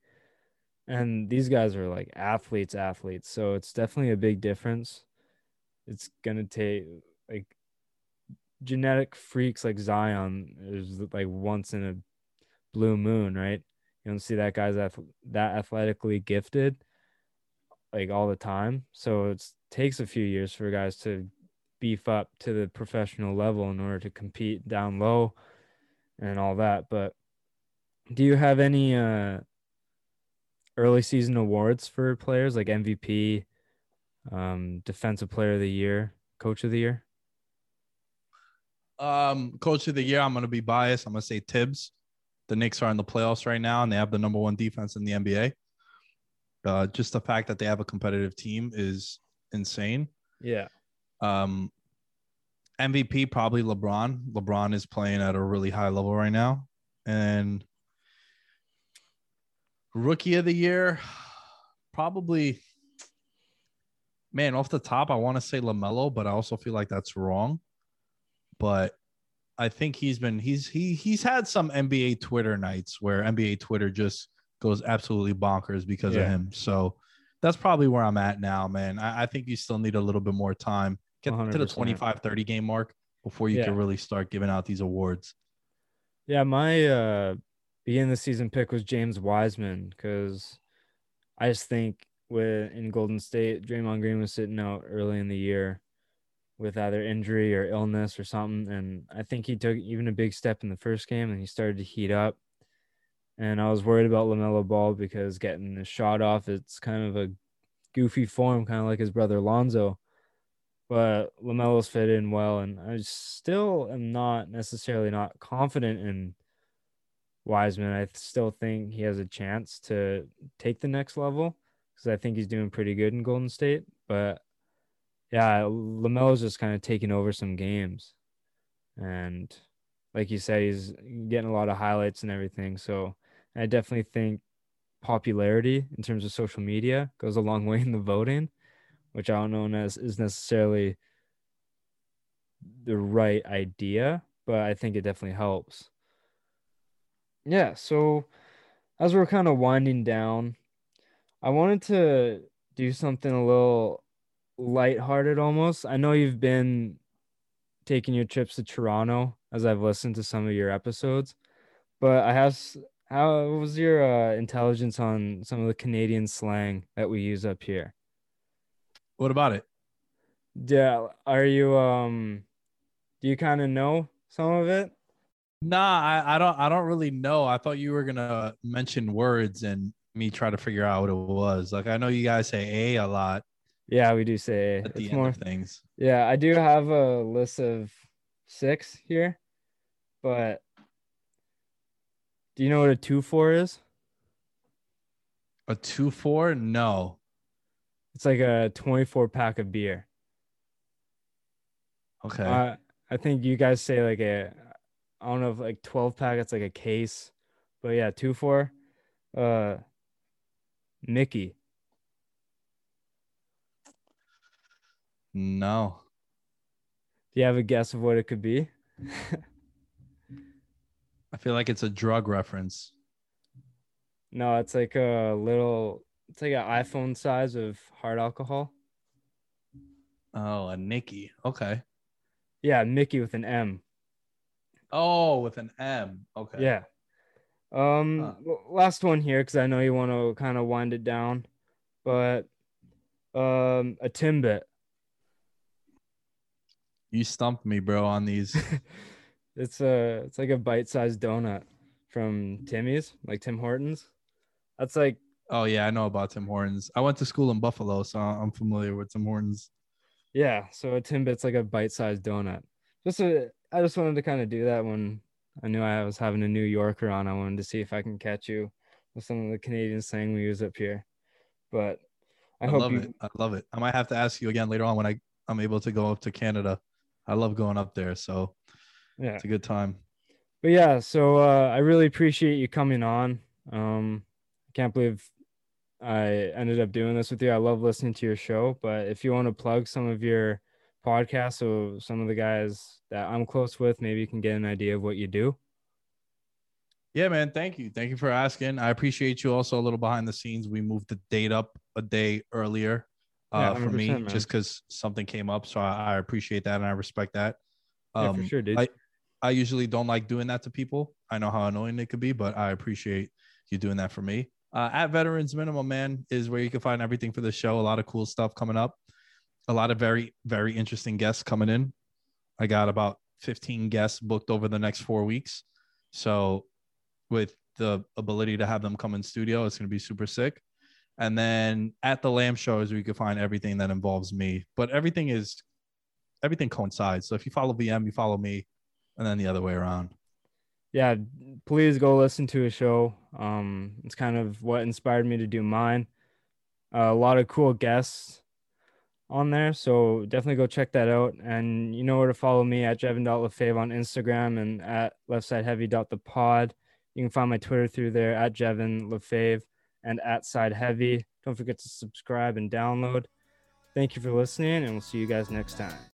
And these guys are like athletes athletes. So it's definitely a big difference. It's gonna take like genetic freaks like zion is like once in a blue moon right? You don't see that guy's ath- that athletically gifted like all the time. So it takes a few years for guys to beef up to the professional level in order to compete down low and all that. But do you have any uh early season awards for players like MVP, um, defensive player of the year, coach of the year? Um, coach of the year, I'm gonna be biased. I'm gonna say Thibs. The Knicks are in the playoffs right now, and they have the number one defense in the NBA. Uh, just the fact that they have a competitive team is insane. Yeah. Um, MVP probably LeBron. LeBron is playing at a really high level right now, and Rookie of the year, probably. Man, off the top, I want to say Lamelo, but I also feel like that's wrong. But I think he's been he's he he's had some NBA Twitter nights where NBA Twitter just goes absolutely bonkers because yeah. of him. So that's probably where I'm at now, man. I, I, think you still need a little bit more time. Get 100%. to the 25, 30 game mark before you yeah. can really start giving out these awards. Yeah, my uh beginning of the season pick was James Wiseman because I just think with in Golden State, Draymond Green was sitting out early in the year with either injury or illness or something, and I think he took even a big step in the first game and he started to heat up. And I was worried about Lamelo Ball because getting the shot off, it's kind of a goofy form, kind of like his brother Lonzo. But Lamelo's fit in well, and I still am not necessarily not confident in Wiseman, I still think he has a chance to take the next level because I think he's doing pretty good in Golden State. But yeah, Lamelo's just kind of taking over some games, and like you said, he's getting a lot of highlights and everything. So I definitely think popularity in terms of social media goes a long *laughs* way in the voting, which I don't know as is necessarily the right idea, but I think it definitely helps yeah, so as we're kind of winding down, I wanted to do something a little lighthearted almost. I know you've been taking your trips to Toronto as I've listened to some of your episodes, but I have how was your uh, intelligence on some of the Canadian slang that we use up here? What about it? Yeah, are you um do you kind of know some of it? Nah, I, I don't I don't really know. I thought you were gonna mention words and me try to figure out what it was. Like I know you guys say a a lot. Yeah, we do say. At it's more, things. Yeah, I do have a list of six here, but do you know what a two four is? A two four? No. It's like a twenty four pack of beer. Okay. Uh, I think you guys say like a I don't know if like 12 packets like a case. But yeah, two four. Uh Mickey. No. Do you have a guess of what it could be? *laughs* I feel like it's a drug reference. No, it's like a little it's like an iPhone size of hard alcohol. Oh, a Nicky. Okay. Yeah, Mickey with an M. Oh, with an M. Okay. Yeah. Um, huh. last one here because I know you want to kind of wind it down, but um, a Timbit. You stumped me, bro, on these. *laughs* it's a it's like a bite-sized donut from Timmy's, like Tim Hortons. That's like. Oh yeah, I know about Tim Hortons. I went to school in Buffalo, so I'm familiar with Tim Hortons. Yeah, so a Timbit's like a bite-sized donut. Just a I just wanted to kind of do that when I knew I was having a New Yorker on. I wanted to see if I can catch you with some of the Canadian slang we use up here. But I, I hope love you... it. I love it. I might have to ask you again later on when I I'm able to go up to Canada. I love going up there, so yeah, it's a good time. But yeah, so uh, I really appreciate you coming on. Um, I can't believe I ended up doing this with you. I love listening to your show, but if you want to plug some of your podcasts, so some of the guys that I'm close with, maybe you can get an idea of what you do. Yeah, man. Thank you. Thank you for asking. I appreciate you also a little behind the scenes. We moved the date up a day earlier uh, yeah, for me man. just because something came up. So I, I, appreciate that and I respect that. Um, yeah, for um, sure, dude. I, I usually don't like doing that to people. I know how annoying it could be, but I appreciate you doing that for me. Uh, at Veterans Minimum, man, is where you can find everything for the show. A lot of cool stuff coming up. A lot of very, very interesting guests coming in. I got about 15 guests booked over the next four weeks. So, with the ability to have them come in studio, it's going to be super sick. And then at the Lamb Show is where you can find everything that involves me. But everything is, everything coincides. So if you follow VM, you follow me, and then the other way around yeah, please go listen to a show. Um, it's kind of what inspired me to do mine. Uh, a lot of cool guests on there, so definitely go check that out. And you know where to follow me at Jevin.Lefave on Instagram and at leftsideheavy.thepod. You can find my Twitter through there at Jevin Lefave and at Side Heavy. Don't forget to subscribe and download. Thank you for listening, and we'll see you guys next time.